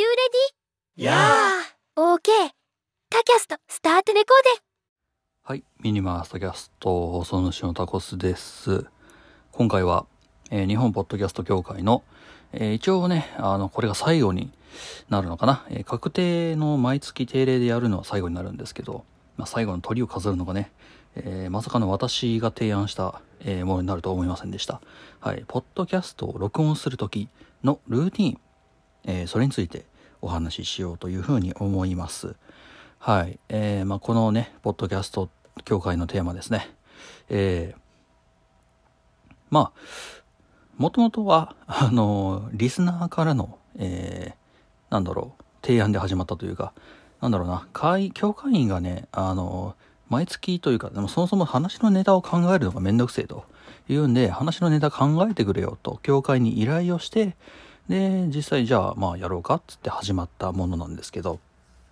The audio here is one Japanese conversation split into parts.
you ready? Yeah OK タキャスト start record で、はい、ミニマーストキャスト放送主のタコスです。今回は、えー日本ポッドキャスト協会の、えー一応ね、あの、これが最後になるのかな。えー確定の毎月定例でやるのは最後になるんですけど、まあ、最後のトリを飾るのがね、えーまさかの私が提案した、えーものになるとは思いませんでした。はい、ポッドキャストを録音するときのルーティン、えーそれについてお話ししようというふうに思います。はい。えー、まあ、このね、ポッドキャスト協会のテーマですね。えー、まあ、もともとは、あの、リスナーからの、えー、なんだろう、提案で始まったというか、なんだろうな、会、協会員がね、あの、毎月というか、でもそもそも話のネタを考えるのがめんどくせえというんで、話のネタ考えてくれよと、協会に依頼をして、で、実際じゃあ、まあやろうか？っつって始まったものなんですけど、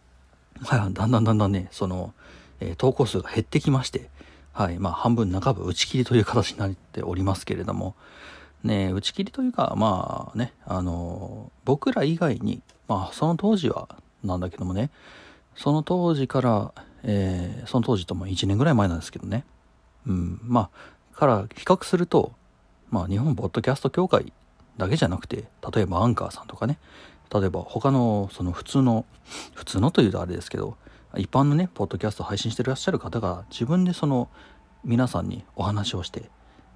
はい、だんだんだんだんね、その、えー投稿数が減ってきまして、はい、まあ半分半分打ち切りという形になっておりますけれども、ね、打ち切りというか、まあね、あの僕ら以外に、まあその当時はなんだけどもね、その当時から、えーその当時とも1年ぐらい前なんですけどね、うん、まあ、から比較すると、まあ日本ポッドキャスト協会だけじゃなくて、例えばアンカーさんとかね、例えば他のその普通の、普通のというとあれですけど、一般のね、ポッドキャスト配信してらっしゃる方が自分でその皆さんにお話をして、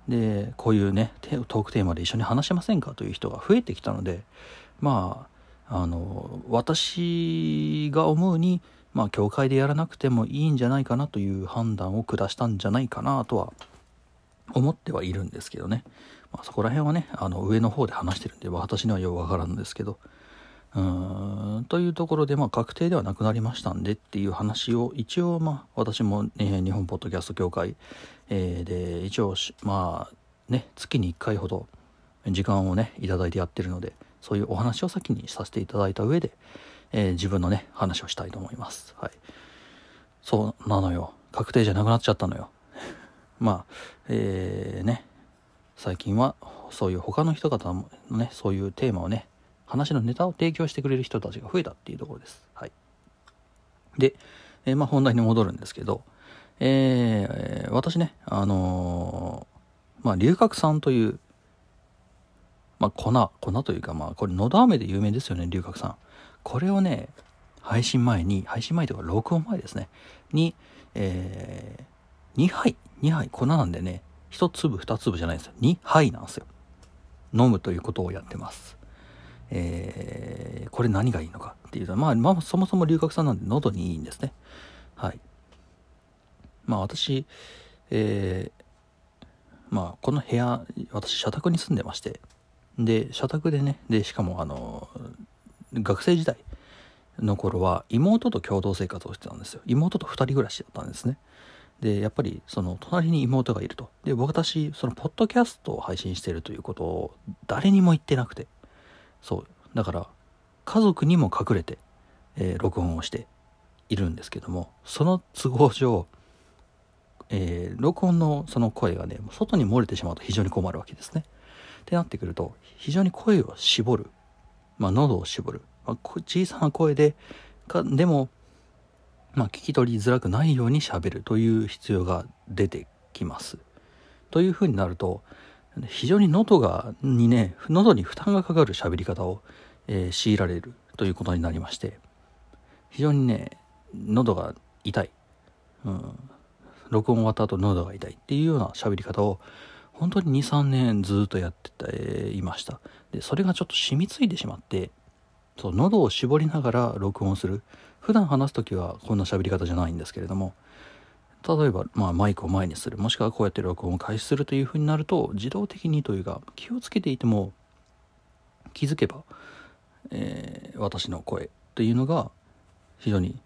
で、こういうね、トークテーマで一緒に話しませんかという人が増えてきたので、まあ、あの、私が思うに、まあ、教会でやらなくてもいいんじゃないかなという判断を下したんじゃないかなとは思ってはいるんですけどね。まあ、そこら辺はね、あの、上の方で話してるんで、私にはようわからんですけど、うーんというところで、まあ、確定ではなくなりましたんでっていう話を一応、まあ、私も、ね、日本ポッドキャスト協会、えーで一応まあね月に1回ほど時間をねいいてやってるのでそういうお話を先にさせていただいた上で、えー自分のね話をしたいと思います。はい。そうなのよ。確定じゃなくなっちゃったのよ。まあえーね。最近はそういう他の人方もねそういうテーマをね話のネタを提供してくれる人たちが増えたっていうところです。はい。で、えーまあ本題に戻るんですけどえー私ねあのーまあ龍角散というまあ粉粉というかまあこれのど飴で有名ですよね龍角散。これをね配信前に配信前というか録音前ですねに、えー2杯2杯粉なんでね1粒2粒じゃないんですよ。2杯なんですよ。飲むということをやってます。えーこれ何がいいのかっていうとまあまあそもそも龍角散なんで喉にいいんですね。はい。まあ私、えーまあこの部屋、私社宅に住んでまして、で、社宅でね、で、しかもあの、学生時代の頃は妹と共同生活をしてたんですよ。妹と二人暮らしだったんですね。で、やっぱりその隣に妹がいると。で、私、そのポッドキャストを配信してるということを誰にも言ってなくて、そう。だから、家族にも隠れて、えー録音をしているんですけども、その都合上、えー録音のその声がね、外に漏れてしまうと非常に困るわけですね。ってなってくると、非常に声を絞る。まあ、喉を絞る。まあ、小さな声で、か、でも、まあ、聞き取りづらくないように喋るという必要が出てきます。というふうになると、非常に喉が、にね、喉に負担がかかる喋り方を、えー強いられるということになりまして、非常にね、喉が痛い。うん。録音終わった後喉が痛いっていうような喋り方を本当に23年ずっとやってていましたでそれがちょっと染みついてしまってそう喉を絞りながら録音する普段話す時はこんな喋り方じゃないんですけれども例えば、まあ、マイクを前にするもしくはこうやって録音を開始するというふうになると自動的にというか気をつけていても気づけば、えー私の声というのが非常に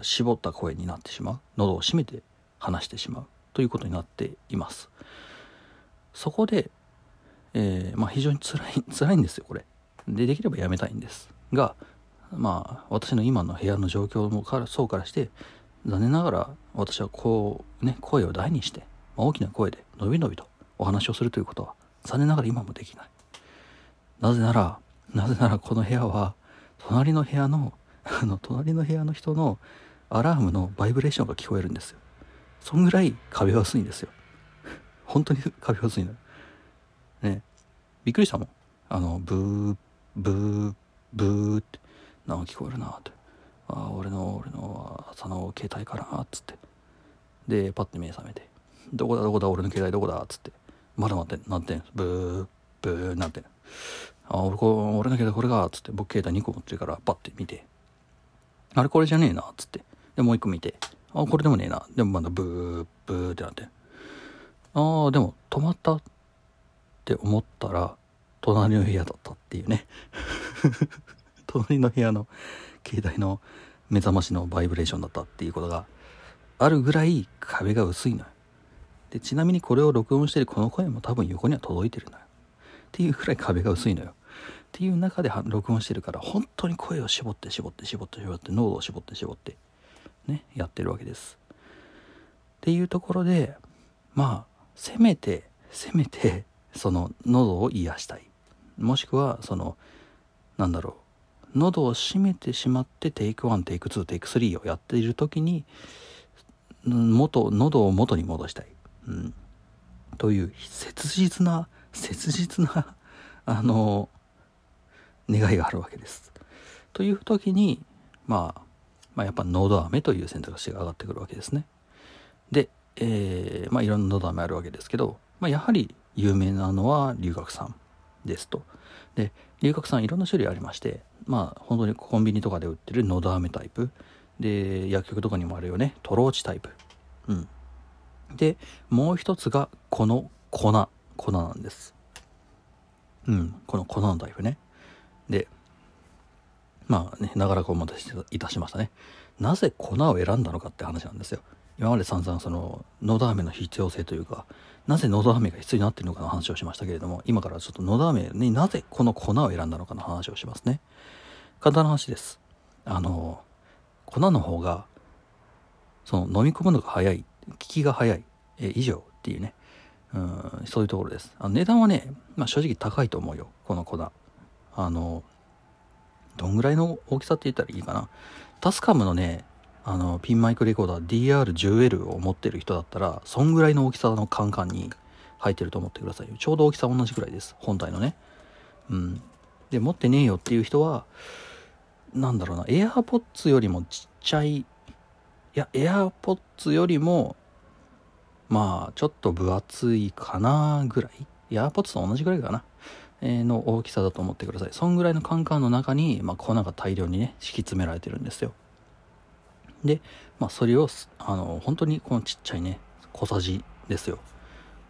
絞った声になってしまう。喉を閉めて話してしまう。ということになっています。そこで、えーまあ、非常に辛い辛いんですよこれ。でできればやめたいんですがまあ私の今の部屋の状況もからそうからして残念ながら私はこうね声を大にして、まあ大きな声でのびのびとお話をするということは残念ながら今もできない。なぜならなぜならこの部屋は隣の部屋の あの隣の部屋の人のアラームのバイブレーションが聞こえるんですよ。そんぐらい壁は薄いんですよ。本当に壁は薄いのねびっくりしたもん。あのブーブーブーって。なんか聞こえるなって。ああ俺の俺の朝の携帯かなっつって。でパッて目覚めて「どこだどこだ俺の携帯どこだ?」っつって「まだ待ってなってん。ブーブーなってん。あ俺俺の携帯これか」っつって。僕携帯2個持ってるからパッて見て「あれこれじゃねえな」っつって。でもう1個見て「あこれでもねえな」でもまだブーブーってなって。ああでも止まったって思ったら隣の部屋だったっていうね。隣の部屋の携帯の目覚ましのバイブレーションだったっていうことがあるぐらい壁が薄いのよ。でちなみにこれを録音してるこの声も多分横には届いてるのよ。っていうぐらい壁が薄いのよ。っていう中で録音してるから本当に声を絞って絞って絞って絞って濃度を絞って絞ってねやってるわけです。っていうところでまあせめてせめてその喉を癒したい。もしくはそのなんだろう。喉を閉めてしまってテイク1テイク2テイク3をやっている時に元喉を元に戻したい、うん、という切実な切実なあの願いがあるわけです。という時に、まあ、まあやっぱ喉飴という選択肢が上がってくるわけですね。で、えー、まあいろんな喉飴あるわけですけど、まあ、やはり有名なのは龍角散ですと。で龍角散いろんな種類ありましてまあ本当にコンビニとかで売ってるのど飴タイプ。で薬局とかにもあるよねトローチタイプ。うん。でもう一つがこの粉。粉なんです。うん。この粉のタイプね。でまあね長らくお待たせいたしましたね。なぜ粉を選んだのかって話なんですよ。今まで散々そののど飴の必要性というかなぜのど飴が必要になっているのかの話をしましたけれども今からちょっとのど飴になぜこの粉を選んだのかの話をしますね。簡単な話です。あの粉の方がその飲み込むのが早い効きが早いえ以上っていうねうんそういうところです。あの値段はね、まあ、正直高いと思うよこの粉。あのどんぐらいの大きさって言ったらいいかな。タスカムのねあのピンマイクレコーダー DR10L を持ってる人だったらそんぐらいの大きさのカンカンに入ってると思ってくださいちょうど大きさ同じくらいです。本体のね。うん。で持ってねえよっていう人はなんだろうな AirPods よりもちっちゃいいや AirPods よりもまあちょっと分厚いかなぐらい。AirPods と同じぐらいかな。の大きさだと思ってください。そんぐらいのカンカンの中に、まあ、粉が大量にね敷き詰められてるんですよ。で、まあ、それをあの本当にこのちっちゃいね小さじですよ、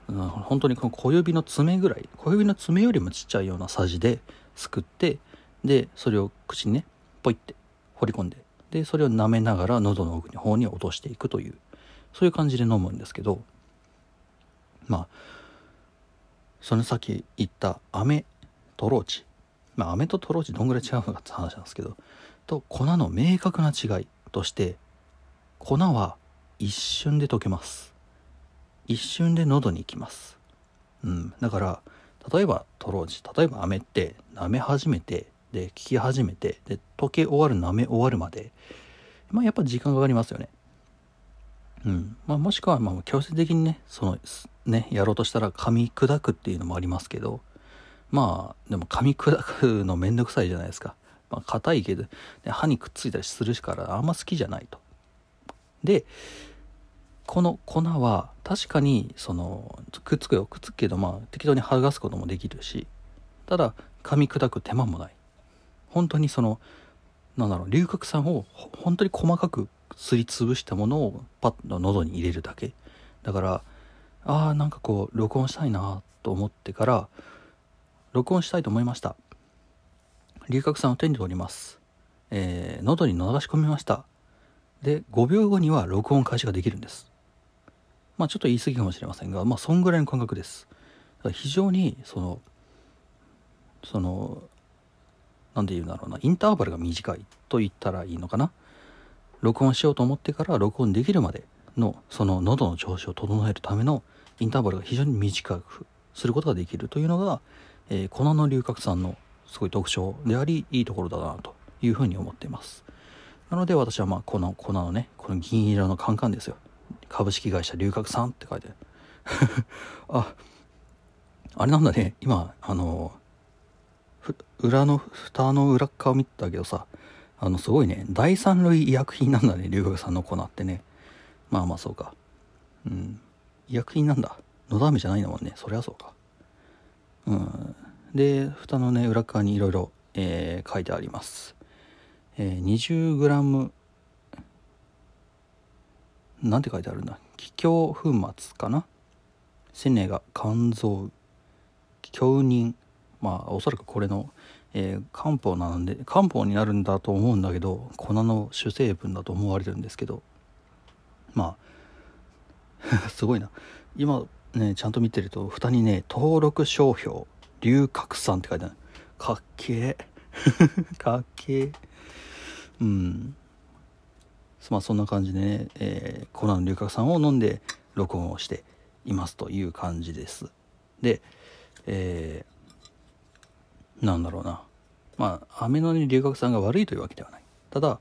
うん、本当にこの小指の爪ぐらい小指の爪よりもちっちゃいようなさじですくってでそれを口にねポイって放り込んででそれを舐めながら喉の奥の方に落としていくというそういう感じで飲むんですけどまあその先言った飴トローチまあ飴とトローチどんぐらい違うのかって話なんですけどと粉の明確な違い。として粉は一瞬で溶けます。一瞬で喉に行きます。うん。だから例えばトローチ例えば飴って舐め始めてで聞き始めてで溶け終わる舐め終わるまでまあやっぱ時間かかりますよね。うん。まあ、もしくはまあ強制的にねそのねやろうとしたら噛み砕くっていうのもありますけどまあでも噛み砕くのめんどくさいじゃないですか。まあ、硬いけど歯にくっついたりするからあんま好きじゃないと。でこの粉は確かにそのくっつくよ。くっつくけどまあ適当に剥がすこともできるしただ噛み砕く手間もない。本当にそのなんだろう龍角散を本当に細かくすりつぶしたものをパッと喉に入れるだけ。だからああなんかこう録音したいなと思ってから録音したいと思いました。龍角散を手に取ります。えー、喉に流し込みました。で、5秒後には録音開始ができるんです。まあちょっと言い過ぎかもしれませんが、まあそんぐらいの感覚です。非常に、その、その、なんで言うんだろうな、インターバルが短いと言ったらいいのかな。録音しようと思ってから録音できるまでの、その喉の調子を整えるためのインターバルが非常に短くすることができるというのが、えー、粉の龍角散のすごい特徴でありいいところだなというふうに思っています。なので私はまあこの粉のねこの銀色のカンカンですよ。株式会社龍角散って書いて。ああれなんだね。今あの裏の蓋の裏側見てたけどさあのすごいね。第三類医薬品なんだね。龍角散の粉ってね。まあまあそうか。うん。医薬品なんだ。のだめじゃないんだもんね。そりゃそうか。うん。で蓋のね裏側にいろいろ書いてあります、えー、20g なんて書いてあるんだ？気境粉末かな？セネガ肝臓強人。まあおそらくこれの、えー、漢方なんで漢方になるんだと思うんだけど粉の主成分だと思われるんですけど。まあ すごいな。今ねちゃんと見てると蓋にね登録商標。龍角散って書いてある。かっけえかっけえうん。まあそんな感じでね、えー、コナン龍角散を飲んで録音をしていますという感じです。でえー、なんだろうな。まあアメノニ龍角散が悪いというわけではない。ただ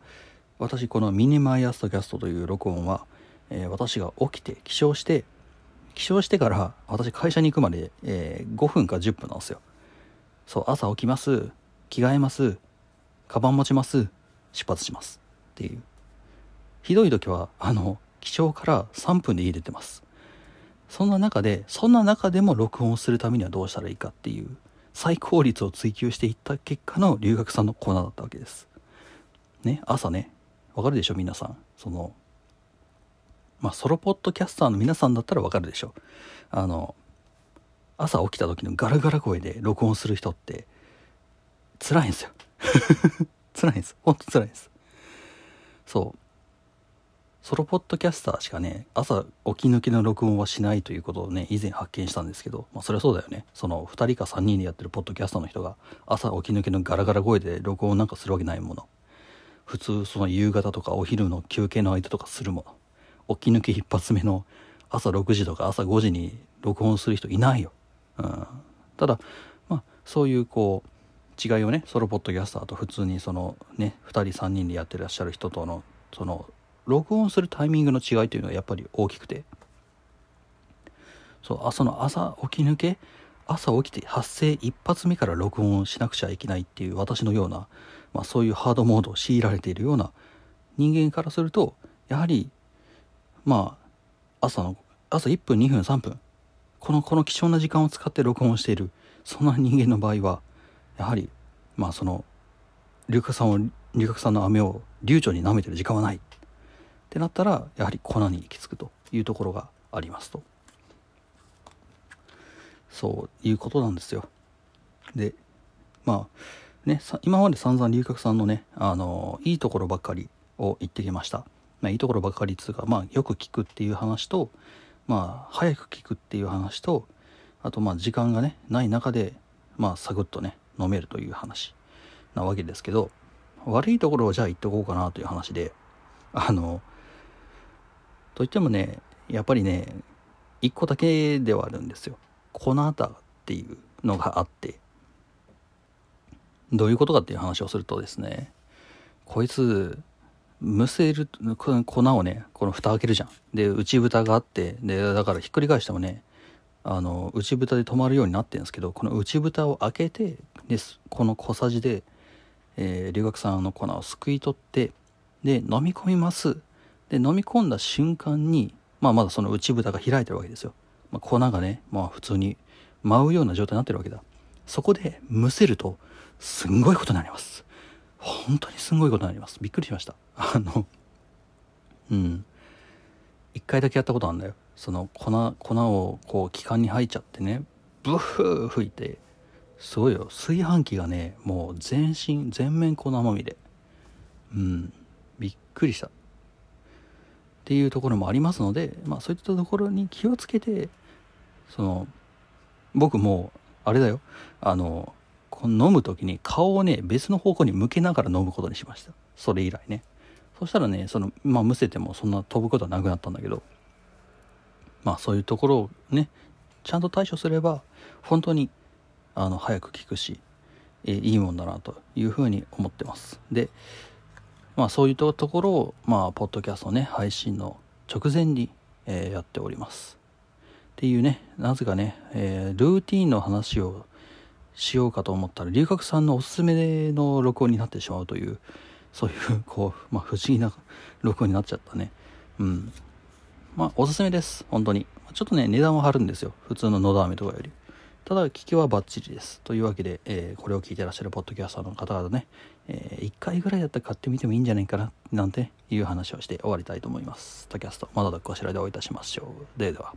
私このミニマイアストキャストという録音は、えー、私が起きて起床して起床してから私会社に行くまで、えー、5分か10分なんですよ。そう朝起きます着替えますカバン持ちます出発します。っていう。ひどい時はあの起床から3分で家出てます。そんな中でそんな中でも録音するためにはどうしたらいいかっていう最効率を追求していった結果の留学さんの粉だったわけです。ね朝ね。わかるでしょ皆さん。そのまあソロポッドキャスターの皆さんだったらわかるでしょう。あの朝起きた時のガラガラ声で録音する人って辛いんですよ。辛いんです。ほんと辛いです。そう。ソロポッドキャスターしかね朝起き抜きの録音はしないということをね以前発見したんですけど、まあ、それはそうだよね。その2人か3人でやってるポッドキャスターの人が朝起き抜きのガラガラ声で録音なんかするわけないもの。普通その夕方とかお昼の休憩の間とかするもの。起き抜き一発目の朝6時とか朝5時に録音する人いないよ、うん、ただまあそういうこう違いをねソロポッドキャスターと普通にそのね2人3人でやってらっしゃる人とのその録音するタイミングの違いというのはやっぱり大きくて。そうその朝起き抜け朝起きて発生一発目から録音しなくちゃいけないっていう私のような、まあ、そういうハードモードを強いられているような人間からするとやはりまあ朝の朝1分2分3分。このこの貴重な時間を使って録音している。そんな人間の場合はやはりまあその龍角散を龍角散の飴を流暢に舐めてる時間はない。ってなったらやはり粉に行き着くというところがありますと。そういうことなんですよ。でまあね今まで散々龍角散のねあのいいところばっかりを言ってきました、まあ、いいところばかりっつうかまあよく聞くっていう話とまあ早く聞くっていう話とあとまあ時間がねない中でまあサクッとね飲めるという話なわけですけど悪いところをじゃあ言っとこうかなという話であのといってもねやっぱりね1個だけではあるんですよ。粉だっていうのがあって。どういうことかっていう話をするとですねこいつむせる粉をねこの蓋開けるじゃん。で内蓋があってでだからひっくり返してもねあの内蓋で止まるようになってるんですけどこの内蓋を開けてでこの小さじで、えー、留学さんの粉をすくい取ってで飲み込みます。で飲み込んだ瞬間に、まあ、まだその内蓋が開いてるわけですよ、まあ、粉がね、まあ、普通に舞うような状態になってるわけだ。そこでむせるとすんごいことになります。本当にすごいことになります。びっくりしました。あのうん。一回だけやったことあるんだよ。その粉粉をこう気管に入っちゃってねブフー吹いてすごいよ。炊飯器がねもう全身全面粉まみれ。うん。びっくりした。っていうところもありますので、まあ、そういったところに気をつけてその僕もあれだよ。あのこの飲む時に顔をね別の方向に向けながら飲むことにしました。それ以来ね。そしたらねそのまあむせてもそんな飛ぶことはなくなったんだけど。まあそういうところをねちゃんと対処すれば本当にあの早く効くしえいいもんだなというふうに思ってます。でまあそういうところをまあポッドキャストね配信の直前に、えーやっております。っていうねなぜかね、えールーティンの話をしようかと思ったら龍角さんのおすすめの録音になってしまうというそういうこう、まあ、不思議な 録音になっちゃったね。うん。まあおすすめです。本当に。ちょっとね値段は張るんですよ。普通ののど飴とかより。ただ聞きはバッチリです。というわけで、えーこれを聞いてらっしゃるポッドキャスターの方々ね、え1回ぐらいだったら買ってみてもいいんじゃないかななんていう話をして終わりたいと思います。ポッドキャストまだだこちらでお会いいたしましょう。ではでは。